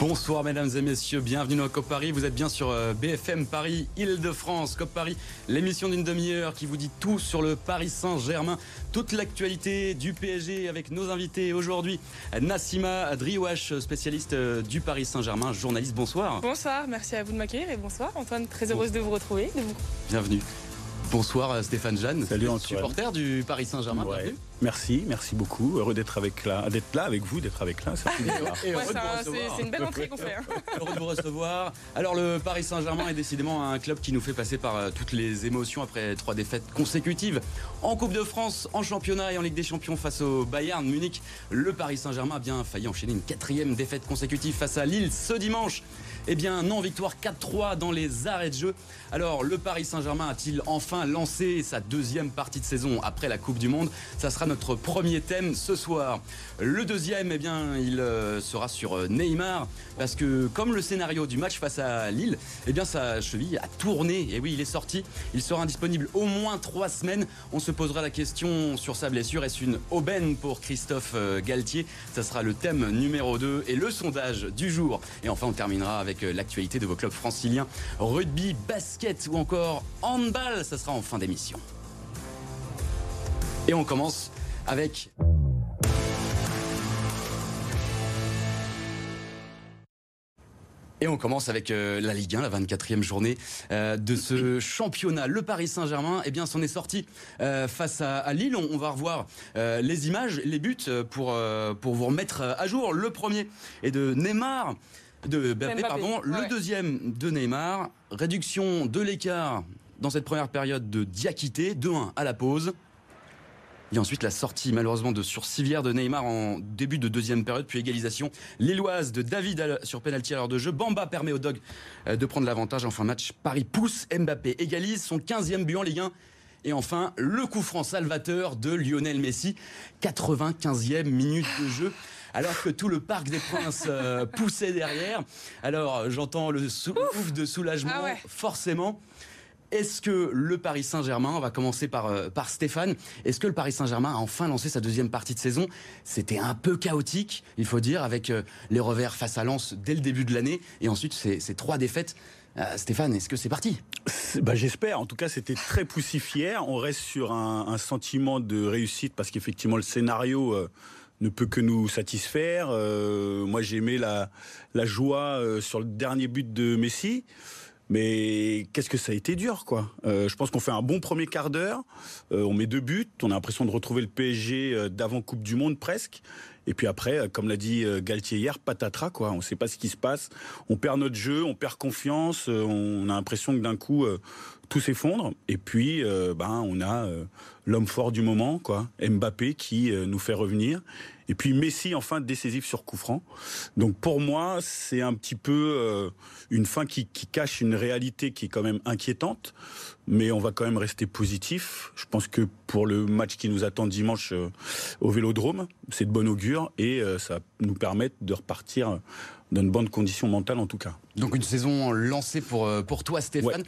Bonsoir mesdames et messieurs, bienvenue dans COP Paris. Vous êtes bien sur euh, BFM Paris, Île-de-France. COP Paris, l'émission d'une demi-heure qui vous dit tout sur le Paris Saint-Germain. Toute l'actualité du PSG avec nos invités aujourd'hui. Nassima Driouache, spécialiste euh, du Paris Saint-Germain, journaliste. Bonsoir. Bonsoir, merci à vous de m'accueillir et bonsoir Antoine, très heureuse de vous retrouver. De vous... Bienvenue. Bonsoir euh, Stéphane Jeanne. Salut Antoine. Supporter du Paris Saint-Germain. Ouais. Merci, merci beaucoup. Heureux d'être avec là, d'être là avec vous, d'être avec là. Ouais, c'est une belle entrée qu'on fait. hein. Heureux de vous recevoir. Alors le Paris Saint-Germain est décidément un club qui nous fait passer par euh, toutes les émotions après trois défaites consécutives en Coupe de France, en championnat et en Ligue des Champions face au Bayern Munich. Le Paris Saint-Germain a bien failli enchaîner une quatrième défaite consécutive face à Lille ce dimanche. Eh bien non, victoire 4-3 dans les arrêts de jeu. Alors le Paris Saint-Germain a-t-il enfin lancé sa deuxième partie de saison après la Coupe du Monde? Ça sera notre premier thème ce soir. Le deuxième, eh bien, il euh, sera sur euh, Neymar parce que comme le scénario du match face à Lille, eh bien sa cheville a tourné. Et oui, il est sorti. Il sera indisponible au moins trois semaines. On se posera la question sur sa blessure. Est-ce une aubaine pour Christophe euh, Galtier? Ça sera le thème numéro 2 et le sondage du jour. Et enfin, on terminera avec l'actualité de vos clubs franciliens rugby, basket ou encore handball. Ça sera en fin d'émission. Et on commence avec Et on commence avec euh, la Ligue 1, la 24e journée euh, de ce championnat. Le Paris Saint-Germain, eh bien, s'en est sorti euh, face à, à Lille. On, on va revoir les images, les buts pour, pour vous remettre à jour. Le premier est de Neymar, de Mbappé, pardon. Le ouais. deuxième de Neymar. Réduction de l'écart dans cette première période de Diakité, 2-1 à la pause. Et ensuite la sortie malheureusement de sur civière de Neymar en début de deuxième période, puis égalisation lilloise de David sur pénalty à l'heure de jeu. Bamba permet au Dog euh, de prendre l'avantage en fin de match. Paris pousse, Mbappé égalise son 15e but en Ligue 1. Et enfin, le coup franc salvateur de Lionel Messi, 95e minute de jeu. Alors que tout le Parc des Princes euh, poussait derrière. Alors j'entends le sou- ouf de soulagement, Ah ouais. forcément. Est-ce que le Paris Saint-Germain, on va commencer par, euh, par Stéphane, est-ce que le Paris Saint-Germain a enfin lancé sa deuxième partie de saison? C'était un peu chaotique, il faut dire, avec euh, les revers face à Lens dès le début de l'année, et ensuite ces, trois défaites. Euh, Stéphane, est-ce que c'est parti? Bah, J'espère. En tout cas, c'était très poussif hier. On reste sur un, sentiment de réussite parce qu'effectivement, le scénario ne peut que nous satisfaire. Moi, j'ai aimé la, joie sur le dernier but de Messi. Mais qu'est-ce que ça a été dur, quoi. Euh, je pense qu'on fait un bon premier quart d'heure. Euh, on met deux buts. On a l'impression de retrouver le PSG euh, d'avant Coupe du Monde presque. Et puis après, comme l'a dit Galtier hier, patatras, quoi. On ne sait pas ce qui se passe. On perd notre jeu, on perd confiance. on a l'impression que d'un coup, tout s'effondre. Et puis, euh, ben, on a euh, l'homme fort du moment, quoi. Mbappé qui euh, nous fait revenir. Et puis Messi, enfin, décisif sur coup franc. Donc pour moi, c'est un petit peu euh, une fin qui, qui cache une réalité qui est quand même inquiétante. Mais on va quand même rester positif. Je pense que pour le match qui nous attend dimanche euh, au Vélodrome, c'est de bon augure et euh, ça va nous permettre de repartir dans de bonnes conditions mentales en tout cas. Donc une saison lancée pour, pour toi Stéphane.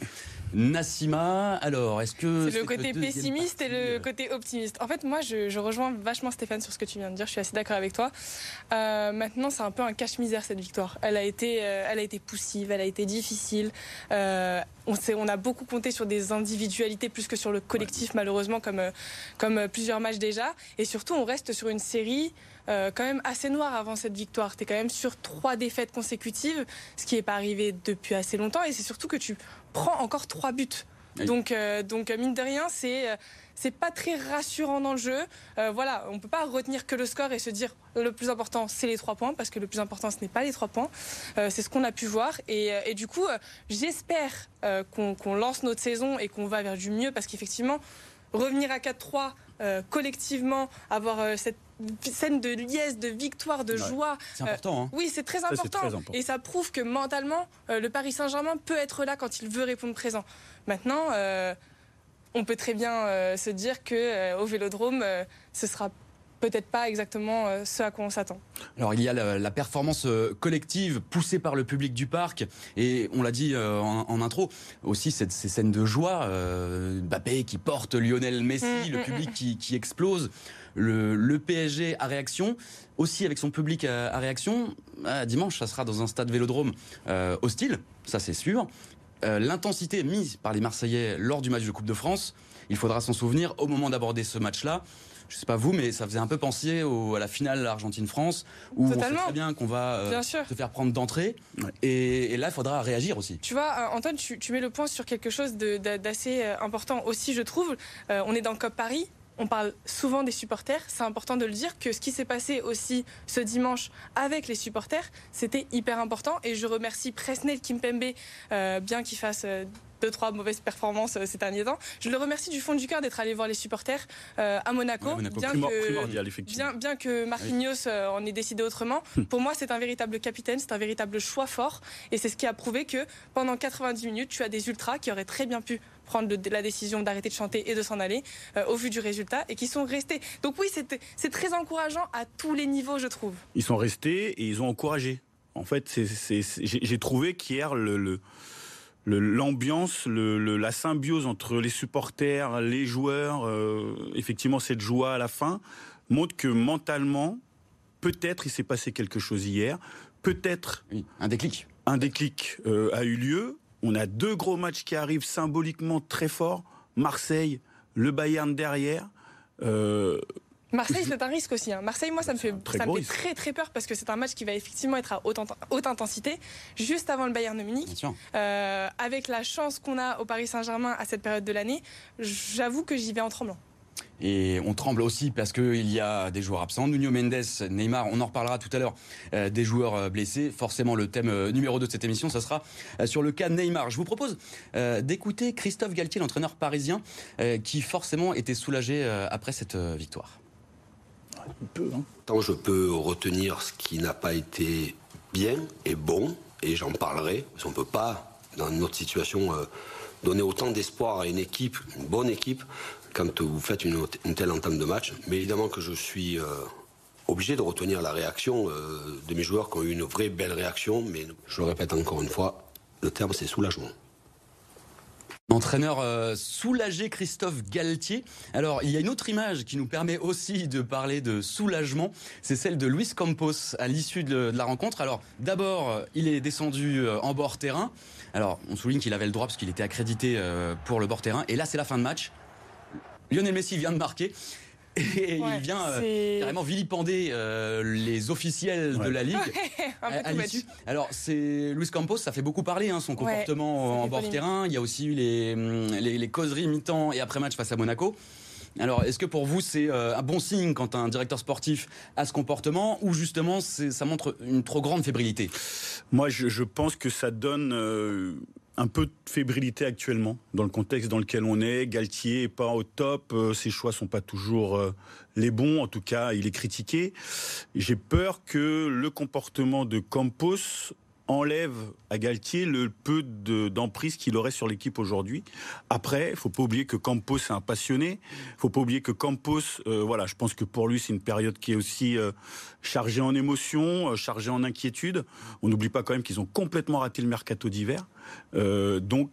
Nassima, alors est-ce que... C'est le côté pessimiste et le euh, côté optimiste. En fait, moi, je, je rejoins vachement Stéphane sur ce que tu viens de dire. Je suis assez d'accord avec toi. Euh, maintenant, c'est un peu un cache-misère cette victoire. Elle a été, euh, elle a été poussive, elle a été difficile. Euh, on, a beaucoup compté sur des individualités plus que sur le collectif, malheureusement, comme, comme plusieurs matchs déjà. Et surtout, on reste sur une série euh, quand même assez noire avant cette victoire. Tu es quand même sur trois défaites consécutives, ce qui n'est pas arrivé depuis assez longtemps. Et c'est surtout que tu prends encore trois buts. Oui. Donc, euh, donc euh, mine de rien, c'est c'est pas très rassurant dans le jeu. Euh, voilà, on peut pas retenir que le score et se dire le plus important c'est les trois points parce que le plus important ce n'est pas les trois points. Euh, c'est ce qu'on a pu voir et, et du coup, j'espère qu'on lance notre saison et qu'on va vers du mieux parce qu'effectivement, revenir à 4-3 euh, collectivement, avoir euh, cette scène de liesse, de victoire, de Ouais. joie. C'est important, hein Oui, c'est très, très important. Et ça prouve que mentalement, euh, le Paris Saint-Germain peut être là quand il veut répondre présent. Maintenant, euh, on peut très bien euh, se dire que euh, au Vélodrome, euh, ce sera peut-être pas exactement euh, ce à quoi on s'attend. Alors il y a la, performance euh, collective poussée par le public du parc et on l'a dit euh, en, intro aussi cette, ces scènes de joie, Mbappé qui porte Lionel Messi, mm, le mm, public mm. qui, qui explose. Le, le, PSG à réaction, aussi avec son public à, réaction. Ah, dimanche, ça sera dans un stade vélodrome hostile, ça c'est sûr. L'intensité mise par les Marseillais lors du match de Coupe de France, il faudra s'en souvenir au moment d'aborder ce match-là je sais pas vous, mais ça faisait un peu penser à la finale Argentine-France, où on sait très bien qu'on va euh, se faire prendre d'entrée. Et, là, il faudra réagir aussi. Tu vois, euh, Antoine, tu, mets le point sur quelque chose d'assez euh, important aussi, je trouve. on est dans le COP Paris. On parle souvent des supporters, c'est important de le dire que ce qui s'est passé aussi ce dimanche avec les supporters, c'était hyper important et je remercie Presnel Kimpembe, bien qu'il fasse deux, trois mauvaises performances euh, ces derniers temps. Je le remercie du fond du cœur d'être allé voir les supporters euh, à Monaco. bien, que, bien, que Marquinhos euh, en ait décidé autrement. Hmm. Pour moi, c'est un véritable capitaine, c'est un véritable choix fort. Et c'est ce qui a prouvé que pendant 90 minutes, tu as des ultras qui auraient très bien pu prendre la décision d'arrêter de chanter et de s'en aller au vu du résultat et qui sont restés. Donc oui, c'est très encourageant à tous les niveaux, je trouve. Ils sont restés et ils ont encouragé. En fait, j'ai trouvé qu'hier, le, l'ambiance, le, la symbiose entre les supporters, les joueurs, euh, effectivement cette joie à la fin, montre que mentalement, peut-être il s'est passé quelque chose hier, peut-être un déclic. Un déclic euh, a eu lieu. On a deux gros matchs qui arrivent symboliquement très forts. Marseille, le Bayern derrière. Euh, Marseille, c'est un risque aussi. Hein. Marseille, moi, ça me fait, très, très très peur parce que c'est un match qui va effectivement être à haute, haute intensité, juste avant le Bayern de Munich. Euh, avec la chance qu'on a au Paris Saint-Germain à cette période de l'année, j'avoue que j'y vais en tremblant. Et on tremble aussi parce qu'il y a des joueurs absents. Nuno Mendes, Neymar, on en reparlera tout à l'heure, euh, des joueurs euh, blessés. Forcément, le thème numéro 2 de cette émission, ce sera sur le cas Neymar. Je vous propose d'écouter Christophe Galtier, l'entraîneur parisien, qui forcément était soulagé après cette victoire. Hein. Tant je peux retenir ce qui n'a pas été bien et bon, et j'en parlerai, on ne peut pas, dans notre situation, euh, donner autant d'espoir à une équipe, une bonne équipe, quand vous faites une, telle entame de match. Mais évidemment que je suis euh, obligé de retenir la réaction euh, de mes joueurs qui ont eu une vraie belle réaction, mais je le répète encore une fois, le terme c'est soulagement. Entraîneur euh, soulagé Christophe Galtier. Alors, il y a une autre image qui nous permet aussi de parler de soulagement. C'est celle de Luis Campos à l'issue de, la rencontre. Alors, d'abord, euh, il est descendu euh, en bord terrain. Alors, on souligne qu'il avait le droit parce qu'il était accrédité pour le bord terrain. Et là, c'est la fin de match. Lionel Messi vient de marquer. Et il vient euh, carrément vilipender euh, les officiels de la Ligue. À, Alors, c'est Luis Campos, ça fait beaucoup parler, hein, son comportement en bord terrain. Il y a aussi eu les, hum, les, les causeries mi-temps et après-match face à Monaco. Alors, est-ce que pour vous, c'est euh, un bon signe quand un directeur sportif a ce comportement ou justement ça montre une trop grande fébrilité? Moi, je, je, pense que ça donne un peu de fébrilité actuellement dans le contexte dans lequel on est. Galtier est pas au top, euh, ses choix sont pas toujours euh, les bons. En tout cas, il est critiqué. J'ai peur que le comportement de Campos enlève à Galtier le peu d'emprise qu'il aurait sur l'équipe aujourd'hui. Après, il faut pas oublier que Campos est un passionné. Il faut pas oublier que Campos, euh, voilà, je pense que pour lui c'est une période qui est aussi euh, chargée en émotions, euh, chargée en inquiétude. On n'oublie pas quand même qu'ils ont complètement raté le mercato d'hiver. donc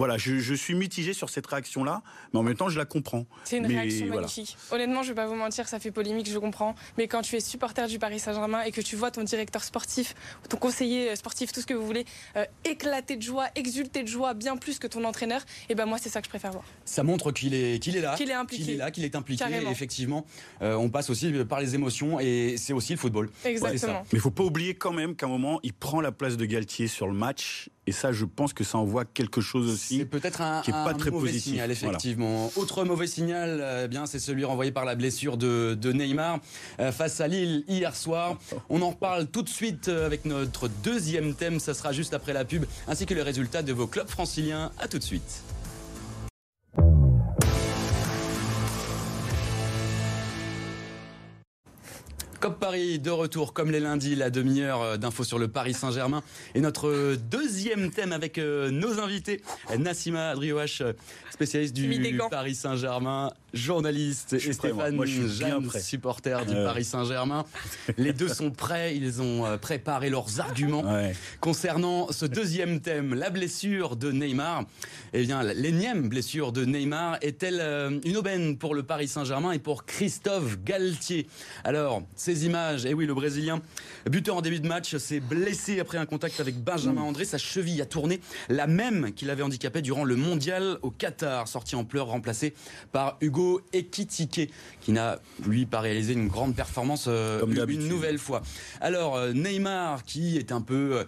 voilà, je, suis mitigé sur cette réaction-là, mais en même temps, je la comprends. C'est une réaction magnifique. Honnêtement, je ne vais pas vous mentir, ça fait polémique, je comprends. Mais quand tu es supporter du Paris Saint-Germain et que tu vois ton directeur sportif, ton conseiller sportif, tout ce que vous voulez, euh, éclater de joie, exulter de joie, bien plus que ton entraîneur, et eh ben moi, c'est ça que je préfère voir. Ça montre qu'il est, qu'il est là, qu'il est impliqué, qu'il est là, qu'il est impliqué. effectivement, euh, on passe aussi par les émotions et c'est aussi le football. Exactement. Mais il faut pas oublier quand même qu'à un moment, il prend la place de Galtier sur le match et ça, je pense que ça envoie quelque chose aussi. C'est peut-être un, qui est pas très mauvais positif. signal, effectivement. Autre mauvais signal, eh bien, c'est celui renvoyé par la blessure de, Neymar euh, face à Lille hier soir. On en reparle tout de suite euh, avec notre deuxième thème. Ça sera juste après la pub, ainsi que les résultats de vos clubs franciliens. À tout de suite. COP Paris de retour comme les lundis, la demi-heure euh, d'infos sur le Paris Saint-Germain. Et notre deuxième thème avec euh, nos invités, Nassima Adrioach, spécialiste du Paris Saint-Germain, journaliste, et Stéphane moi, supporter du Paris Saint-Germain. Les deux sont prêts, ils ont euh, préparé leurs arguments concernant ce deuxième thème, la blessure de Neymar. Eh bien, l'énième blessure de Neymar est-elle une aubaine pour le Paris Saint-Germain et pour Christophe Galtier? Alors, ces images, et eh oui, le Brésilien, buteur en début de match, s'est blessé après un contact avec Benjamin André. Sa cheville a tourné, la même qu'il avait handicapé durant le mondial au Qatar, sorti en pleurs, remplacé par Hugo Ekitike, qui n'a, lui, pas réalisé une grande performance euh, une nouvelle fois. Alors, euh, Neymar, qui est un peu euh,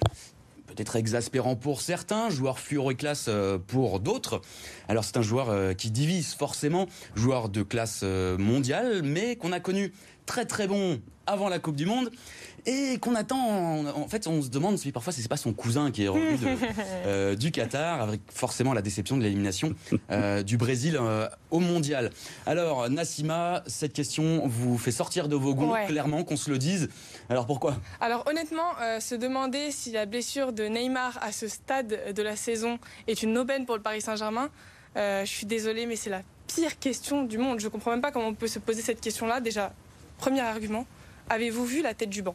peut-être exaspérant pour certains, joueur fluoroclasse pour d'autres. Alors c'est un joueur qui divise forcément, joueur de classe mondiale, mais qu'on a connu très très bon avant la Coupe du Monde et qu'on attend. En fait, on se demande si parfois c'est pas son cousin qui est revenu euh, du Qatar avec forcément la déception de l'élimination euh, du Brésil euh, au Mondial. Alors, Nassima, cette question vous fait sortir de vos gonds, clairement, qu'on se le dise. Alors pourquoi? Alors honnêtement, se demander si la blessure de Neymar à ce stade de la saison est une aubaine pour le Paris Saint-Germain, je suis désolée, mais c'est la pire question du monde. Je comprends même pas comment on peut se poser cette question-là. Déjà, Premier argument, avez-vous vu la tête du banc?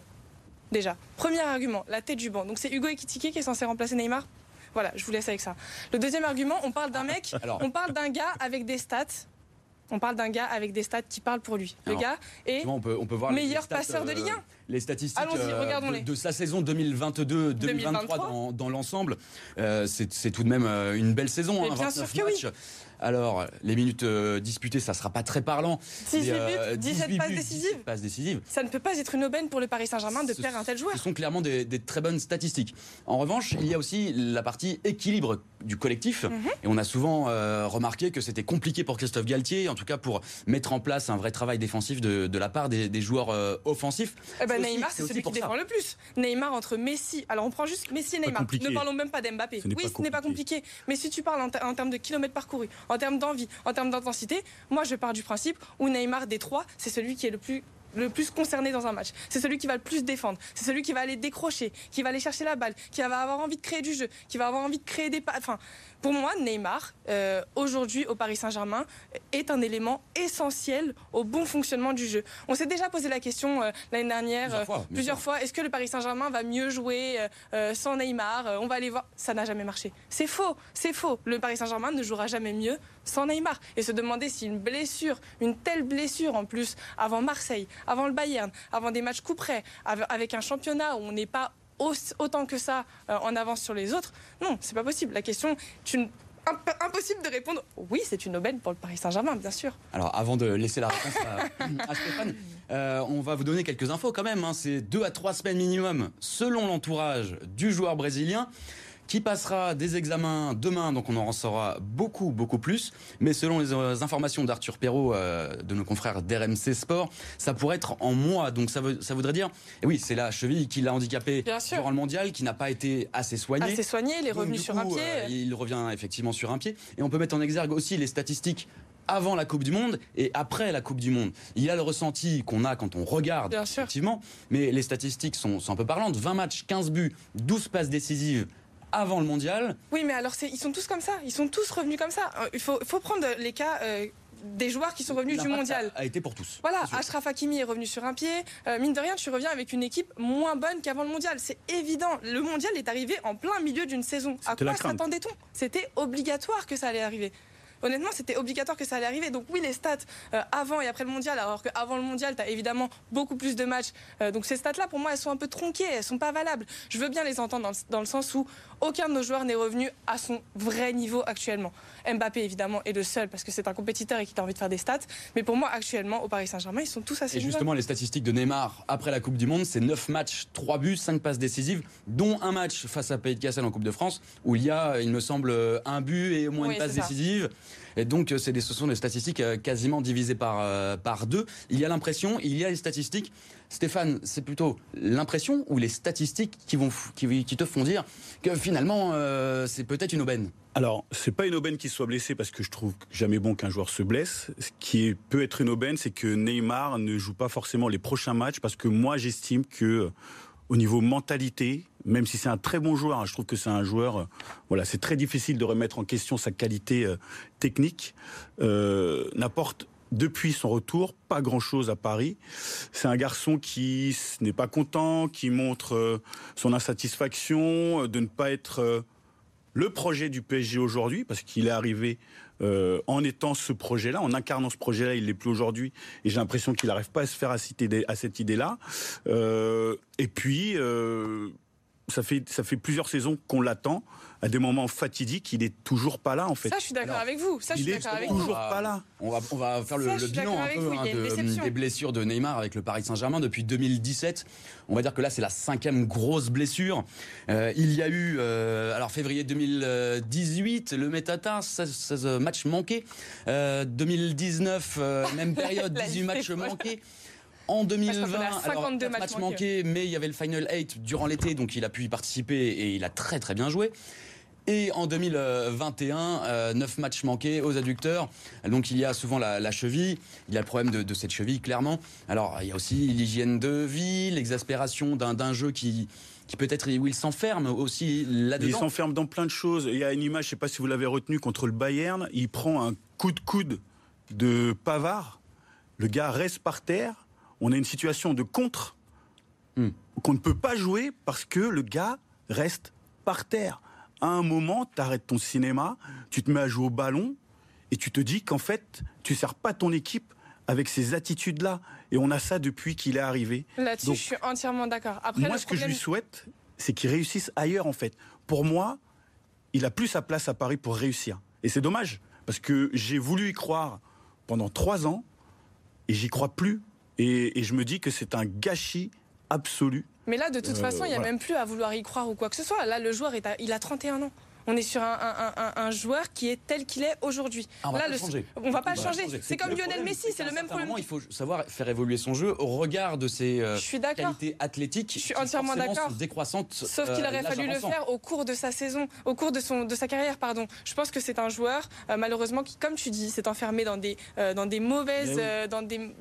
Déjà, premier argument, la tête du banc. Donc c'est Hugo Ekitike qui est censé remplacer Neymar? Voilà, je vous laisse avec ça. Le deuxième argument, on parle d'un mec, on parle d'un gars avec des stats. On parle d'un gars avec des stats qui parlent pour lui. Le gars est on peut, on peut voir meilleur passeur de Ligue 1. Euh, les statistiques euh, de, sa saison 2022-2023 dans, l'ensemble, euh, c'est tout de même une belle saison. Hein, bien sûr que oui. Alors, les minutes euh, disputées, ça sera pas très parlant. 18 euh, buts, 17 passes décisives. Ça ne peut pas être une aubaine pour le Paris Saint-Germain de perdre un tel joueur. Ce sont clairement des, très bonnes statistiques. En revanche, il y a aussi la partie équilibre du collectif. Mhm. Et on a souvent euh, remarqué que c'était compliqué pour Christophe Galtier, en tout cas pour mettre en place un vrai travail défensif de, la part des, joueurs offensifs. Eh ben, Neymar, c'est celui qui défend le plus. Neymar entre Messi. Alors, on prend juste Messi et Neymar. Ne parlons même pas d'Mbappé. Oui, ce n'est pas compliqué. Mais si tu parles en, en termes de kilomètres parcourus, en termes d'envie, en termes d'intensité, moi je pars du principe où Neymar des trois, c'est celui qui est le plus le plus concerné dans un match. C'est celui qui va le plus défendre. C'est celui qui va aller décrocher, qui va aller chercher la balle, qui va avoir envie de créer du jeu, qui va avoir envie de créer des... Enfin, pour moi, Neymar, euh, aujourd'hui au Paris Saint-Germain, est un élément essentiel au bon fonctionnement du jeu. On s'est déjà posé la question euh, l'année dernière plusieurs, fois, est-ce que le Paris Saint-Germain va mieux jouer euh, sans Neymar On va aller voir. Ça n'a jamais marché. C'est faux, c'est faux. Le Paris Saint-Germain ne jouera jamais mieux sans Neymar. Et se demander si une blessure, une telle blessure en plus, avant Marseille, avant le Bayern, avant des matchs coup près, avec un championnat où on n'est pas autant que ça euh, en avance sur les autres. Non, c'est pas possible. La question, est impossible de répondre oui, c'est une aubaine pour le Paris Saint-Germain, bien sûr. Alors, avant de laisser la réponse à, Stéphane, euh, on va vous donner quelques infos quand même. Hein. C'est deux à trois semaines minimum, selon l'entourage du joueur brésilien qui passera des examens demain, donc on en saura beaucoup, beaucoup plus. Mais selon les euh, informations d'Arthur Perrault, euh, de nos confrères d'RMC Sport, ça pourrait être en mois. Donc ça, veut, ça voudrait dire, et oui, c'est la cheville qui l'a handicapé durant le mondial, qui n'a pas été assez soignée. Assez soigné, il est revenu sur un pied. Euh, il revient effectivement sur un pied. Et on peut mettre en exergue aussi les statistiques avant la Coupe du Monde et après la Coupe du Monde. Il y a le ressenti qu'on a quand on regarde, effectivement, mais les statistiques sont, sont un peu parlantes. 20 matchs, 15 buts, 12 passes décisives avant le mondial. Oui, mais alors ils sont tous comme ça. Ils sont tous revenus comme ça. Euh, il faut, faut prendre les cas. Euh, des joueurs qui sont revenus du mondial. A, été pour tous. Voilà, Ashraf Hakimi est revenu sur un pied. Euh, mine de rien, tu reviens avec une équipe moins bonne qu'avant le mondial. C'est évident. Le mondial est arrivé en plein milieu d'une saison. À quoi s'attendait-on? C'était obligatoire que ça allait arriver honnêtement, c'était obligatoire que ça allait arriver. Donc oui, les stats euh, avant et après le mondial, alors qu'avant le mondial, tu as évidemment beaucoup plus de matchs. Euh, donc ces stats-là, pour moi, elles sont un peu tronquées, elles sont pas valables. Je veux bien les entendre dans le, sens où aucun de nos joueurs n'est revenu à son vrai niveau actuellement. Mbappé, évidemment, est le seul parce que c'est un compétiteur et qui a envie de faire des stats. Mais pour moi, actuellement, au Paris Saint-Germain, ils sont tous assez Et justement, les statistiques de Neymar après la Coupe du Monde, c'est 9 matchs, 3 buts, 5 passes décisives, dont un match face à Pays de Cassel en Coupe de France, où il y a, il me semble, un but et au moins une passe décisive. Et donc, des, ce sont des statistiques euh, quasiment divisées par, euh, par deux. Il y a l'impression, il y a les statistiques Stéphane, c'est plutôt l'impression ou les statistiques qui, vont, qui, te font dire que finalement, euh, c'est peut-être une aubaine? Alors, c'est pas une aubaine qu'il soit blessé parce que je trouve jamais bon qu'un joueur se blesse. Ce qui peut être une aubaine, c'est que Neymar ne joue pas forcément les prochains matchs parce que moi, j'estime que au niveau mentalité, même si c'est un très bon joueur, hein, je trouve que c'est un joueur, euh, voilà, c'est très difficile de remettre en question sa qualité euh, technique, euh, n'apporte depuis son retour pas grand-chose à Paris. C'est un garçon qui n'est pas content, qui montre son insatisfaction de ne pas être le projet du PSG aujourd'hui, parce qu'il est arrivé euh, en étant ce projet-là, en incarnant ce projet-là, il l'est plus aujourd'hui, et j'ai l'impression qu'il n'arrive pas à se faire à, cette idée-là. Euh, et puis, euh, ça fait ça fait plusieurs saisons qu'on l'attend à des moments fatidiques, il est toujours pas là en fait. Ça, je suis d'accord avec vous. Ça, je suis d'accord avec toujours pas là. On va, on va faire le, bilan un peu hein, des blessures de Neymar avec le Paris Saint-Germain depuis 2017. On va dire que là, c'est la cinquième grosse blessure. Euh, il y a eu, euh, alors février 2018, le Métata, 16, matchs manqués. 2019, euh, même période, 18 matchs manqués. En 2020, alors, matchs manqués, mais il y avait le Final 8 durant l'été, donc il a pu y participer et il a très très bien joué. Et en 2021, euh, 9 matchs manqués aux adducteurs. Donc il y a souvent la, cheville. Il y a le problème de, cette cheville, clairement. Alors il y a aussi l'hygiène de vie, l'exaspération d'un jeu qui, qui peut-être où il s'enferme aussi là-dedans. Il s'enferme dans plein de choses. Il y a une image, je ne sais pas si vous l'avez retenu, contre le Bayern. Il prend un coup de coude de Pavard. Le gars reste par terre. On a une situation de contre hmm. qu'on ne peut pas jouer parce que le gars reste par terre à un moment, tu arrêtes ton cinéma, tu te mets à jouer au ballon et tu te dis qu'en fait, tu sers pas ton équipe avec ces attitudes-là. Et on a ça depuis qu'il est arrivé. Là-dessus, je suis entièrement d'accord. moi, ce que je lui souhaite, c'est qu'il réussisse ailleurs, en fait. Pour moi, il a plus sa place à Paris pour réussir. Et c'est dommage, parce que j'ai voulu y croire pendant trois ans, et j'y crois plus. Et, et je me dis que c'est un gâchis absolu mais là, de toute euh, façon, il n'y a même plus à vouloir y croire ou quoi que ce soit. Là, le joueur, est il a 31 ans. On est sur un, joueur qui est tel qu'il est aujourd'hui. Ah, on va pas changer. On va pas le changer. C'est comme Lionel Messi, c'est le même problème. il faut savoir faire évoluer son jeu au regard de ses euh, qualités athlétiques. Je suis entièrement d'accord. Décroissantes. Sauf qu'il aurait euh, fallu le faire au cours de sa saison, au cours de son de sa carrière, pardon. Je pense que c'est un joueur malheureusement qui, comme tu dis, s'est enfermé dans des dans des mauvaises, dans des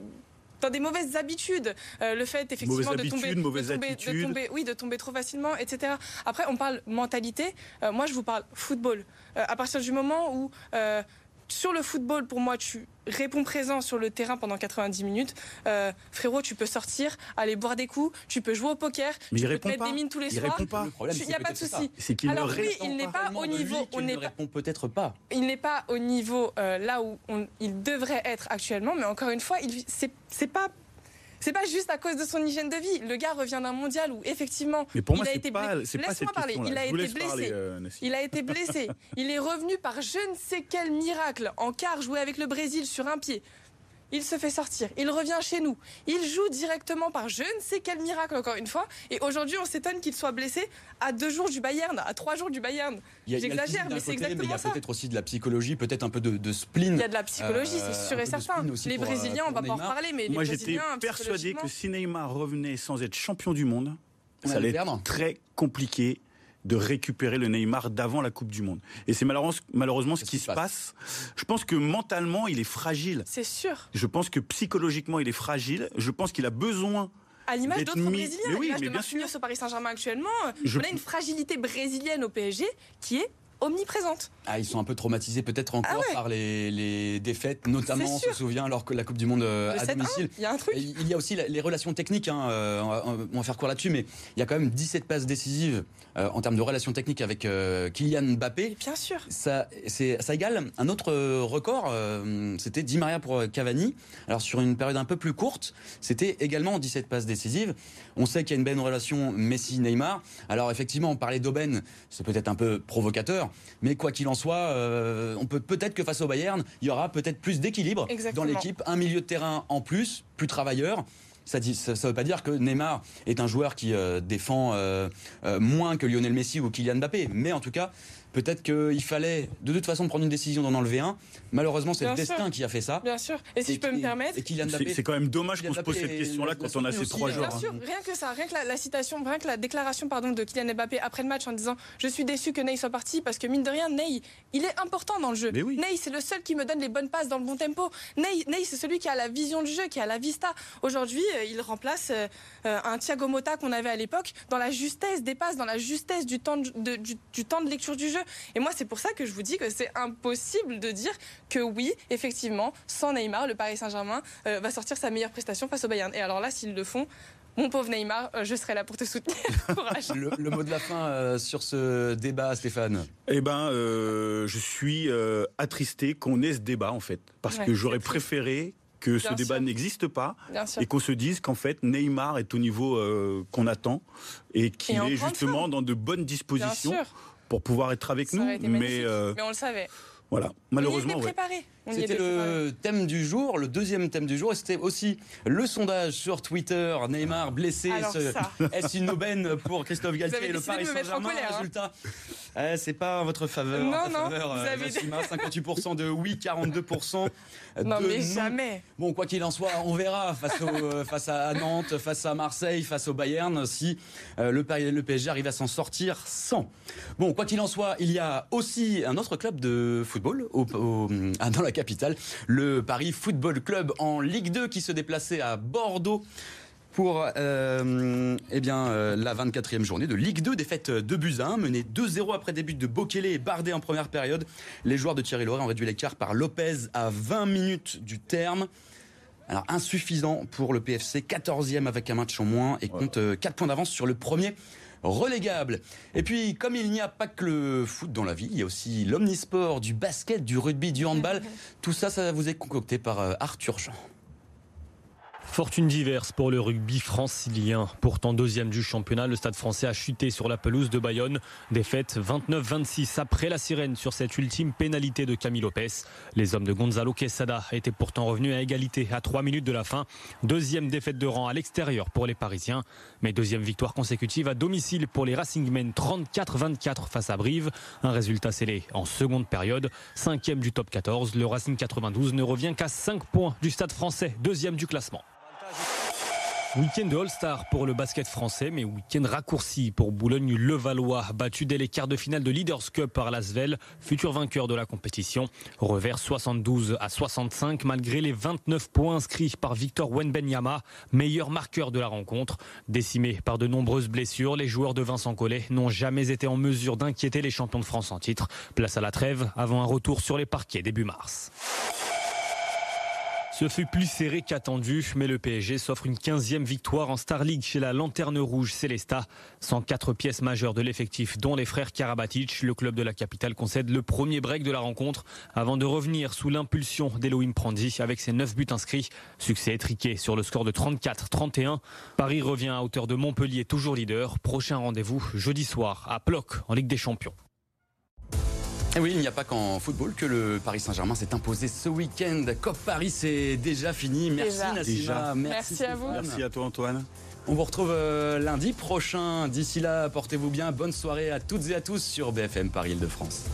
dans des mauvaises habitudes. Euh, le fait effectivement de, tomber, de, tomber, oui, de tomber trop facilement, etc. Après, on parle mentalité. Euh, moi, je vous parle football. Euh, à partir du moment où sur le football, pour moi, tu réponds présent sur le terrain pendant 90 minutes. Euh, frérot, tu peux sortir, aller boire des coups, tu peux jouer au poker, tu peux te mettre des mines tous les soirs. Il n'y a pas de souci. Alors lui, il n'est pas, au niveau. on ne répond peut-être pas. Il n'est pas au niveau euh, là où il devrait être actuellement, mais encore une fois, c'est pas c'est pas juste à cause de son hygiène de vie. Le gars revient d'un mondial où effectivement il a été blessé. Laisse-moi parler. Il a été blessé. Euh, il a été blessé. Il est revenu par je ne sais quel miracle en quart joué avec le Brésil sur un pied il se fait sortir, il revient chez nous, il joue directement par je ne sais quel miracle encore une fois, et aujourd'hui on s'étonne qu'il soit blessé à deux jours du Bayern, à trois jours du Bayern. J'exagère, mais c'est exactement mais il y a peut-être aussi de la psychologie, peut-être un peu de, spleen. Il y a de la psychologie, c'est euh, sûr et certain. Les Brésiliens, on va pas en parler, mais moi j'étais persuadé que si Neymar revenait sans être champion du monde, ça allait être très compliqué de récupérer le Neymar d'avant la Coupe du Monde. Et c'est malheureusement, ce qui se passe. Je pense que mentalement, il est fragile. C'est sûr. Je pense que psychologiquement, il est fragile. Je pense qu'il a besoin à l'image d'autres Brésiliens, mais oui, mais bien sûr. au Paris Saint-Germain actuellement, on a une fragilité brésilienne au PSG qui est omniprésente. Ah, ils sont un peu traumatisés peut-être encore ah par les, défaites, notamment, on se souvient, alors que la Coupe du Monde euh, à domicile. Il y a un truc. Il y a aussi les relations techniques, hein, euh, on, va, faire quoi là-dessus, mais il y a quand même 17 passes décisives euh, en termes de relations techniques avec Kylian Mbappé. Bien sûr. Ça, ça égale un autre record, c'était 10 Maria pour Cavani. Alors sur une période un peu plus courte, c'était également 17 passes décisives. On sait qu'il y a une belle relation Messi-Neymar. Alors effectivement, on parlait d'aubaine, c'est peut-être un peu provocateur, mais quoi qu'il en soit, euh, on peut peut-être que face au Bayern, il y aura peut-être plus d'équilibre dans l'équipe, un milieu de terrain en plus, plus travailleur. Ça ne veut pas dire que Neymar est un joueur qui euh, défend euh, moins que Lionel Messi ou Kylian Mbappé, mais en tout cas, Peut-être qu'il fallait de toute façon prendre une décision d'en enlever un. Malheureusement, c'est le destin qui a fait ça. Bien sûr. Et si je peux me permettre. C'est quand même dommage qu'on se pose cette question-là quand on a ces trois joueurs. Bien sûr, rien que ça, rien que la, citation, rien que la déclaration pardon, de Kylian Mbappé après le match en disant Je suis déçu que Ney soit parti parce que mine de rien, Ney, il est important dans le jeu. Ney, c'est le seul qui me donne les bonnes passes dans le bon tempo. Ney, Ney c'est celui qui a la vision du jeu, qui a la vista. Aujourd'hui, euh, il remplace euh, euh, un Thiago Motta qu'on avait à l'époque dans la justesse des passes, dans la justesse du temps de, du, temps de lecture du jeu. Et moi, c'est pour ça que je vous dis que c'est impossible de dire que oui, effectivement, sans Neymar, le Paris Saint-Germain va sortir sa meilleure prestation face au Bayern. Et alors là, s'ils le font, mon pauvre Neymar, je serai là pour te soutenir. le, mot de la fin sur ce débat, Stéphane Eh ben, je suis attristé qu'on ait ce débat en fait, parce que j'aurais préféré que ce débat n'existe pas et qu'on se dise qu'en fait Neymar est au niveau euh, qu'on attend et qu'il est justement dans de bonnes dispositions pour pouvoir être avec nous. Mais, euh, mais on le savait. Voilà, malheureusement. On préparé. C'était le thème du jour, le deuxième thème du jour. Et c'était aussi le sondage sur Twitter. Neymar blessé. Est-ce une aubaine pour Christophe Galtier et le Paris Saint-Germain hein. Résultat, eh, c'est pas votre faveur. Non, non. Faveur, vous avez 58% de oui, 42% non, mais jamais. Bon, quoi qu'il en soit, on verra face, euh, face à Nantes, face à Marseille, face au Bayern, si euh, le, le PSG arrive à s'en sortir sans. Bon, quoi qu'il en soit, il y a aussi un autre club de football au, dans la capitale, le Paris Football Club en Ligue 2 qui se déplaçait à Bordeaux pour euh, eh bien, euh, la 24e journée de Ligue 2, défaite de buts 1, menée 2-0 après des buts de Bokele et Bardet en première période. Les joueurs de Thierry Loret ont réduit l'écart par Lopez à 20 minutes du terme. Alors insuffisant pour le PFC, 14e avec un match en moins et compte 4 euh, points d'avance sur le premier relégable. Et puis, comme il n'y a pas que le foot dans la vie, il y a aussi l'omnisport, du basket, du rugby, du handball. Tout ça, ça vous est concocté par Arthur Jean. Fortune diverse pour le rugby francilien. Pourtant deuxième du championnat, le stade français a chuté sur la pelouse de Bayonne. Défaite 29-26 après la sirène sur cette ultime pénalité de Camille Lopez. Les hommes de Gonzalo Quesada étaient pourtant revenus à égalité à 3 minutes de la fin. Deuxième défaite de rang à l'extérieur pour les Parisiens. Mais deuxième victoire consécutive à domicile pour les Racingmen 34-24 face à Brive. Un résultat scellé en seconde période. Cinquième du top 14, le Racing 92 ne revient qu'à 5 points du stade français, deuxième du classement. Week-end de All-Star pour le basket français, mais week-end raccourci pour Boulogne-Levallois, battu dès les quarts de finale de Leaders Cup par Lasvel, futur vainqueur de la compétition. Revers 72 à 65 malgré les 29 points inscrits par Victor Wenbenyama, meilleur marqueur de la rencontre. Décimés par de nombreuses blessures, les joueurs de Vincent Collet n'ont jamais été en mesure d'inquiéter les champions de France en titre. Place à la trêve avant un retour sur les parquets début mars. Ce fut plus serré qu'attendu, mais le PSG s'offre une 15e victoire en Star League chez la Lanterne Rouge Célesta. 104 pièces majeures de l'effectif, dont les frères Karabatic. Le club de la capitale concède le premier break de la rencontre avant de revenir sous l'impulsion d'Elohim Prandi avec ses 9 buts inscrits. Succès étriqué sur le score de 34-31. Paris revient à hauteur de Montpellier, toujours leader. Prochain rendez-vous jeudi soir à Ploc en Ligue des Champions. Et oui, il n'y a pas qu'en football que le Paris Saint-Germain s'est imposé ce week-end. COP Paris, c'est déjà fini. Merci déjà. Merci, Merci à vous. Merci à toi Antoine. On vous retrouve euh, lundi prochain. D'ici là, portez-vous bien. Bonne soirée à toutes et à tous sur BFM Paris Île-de-France.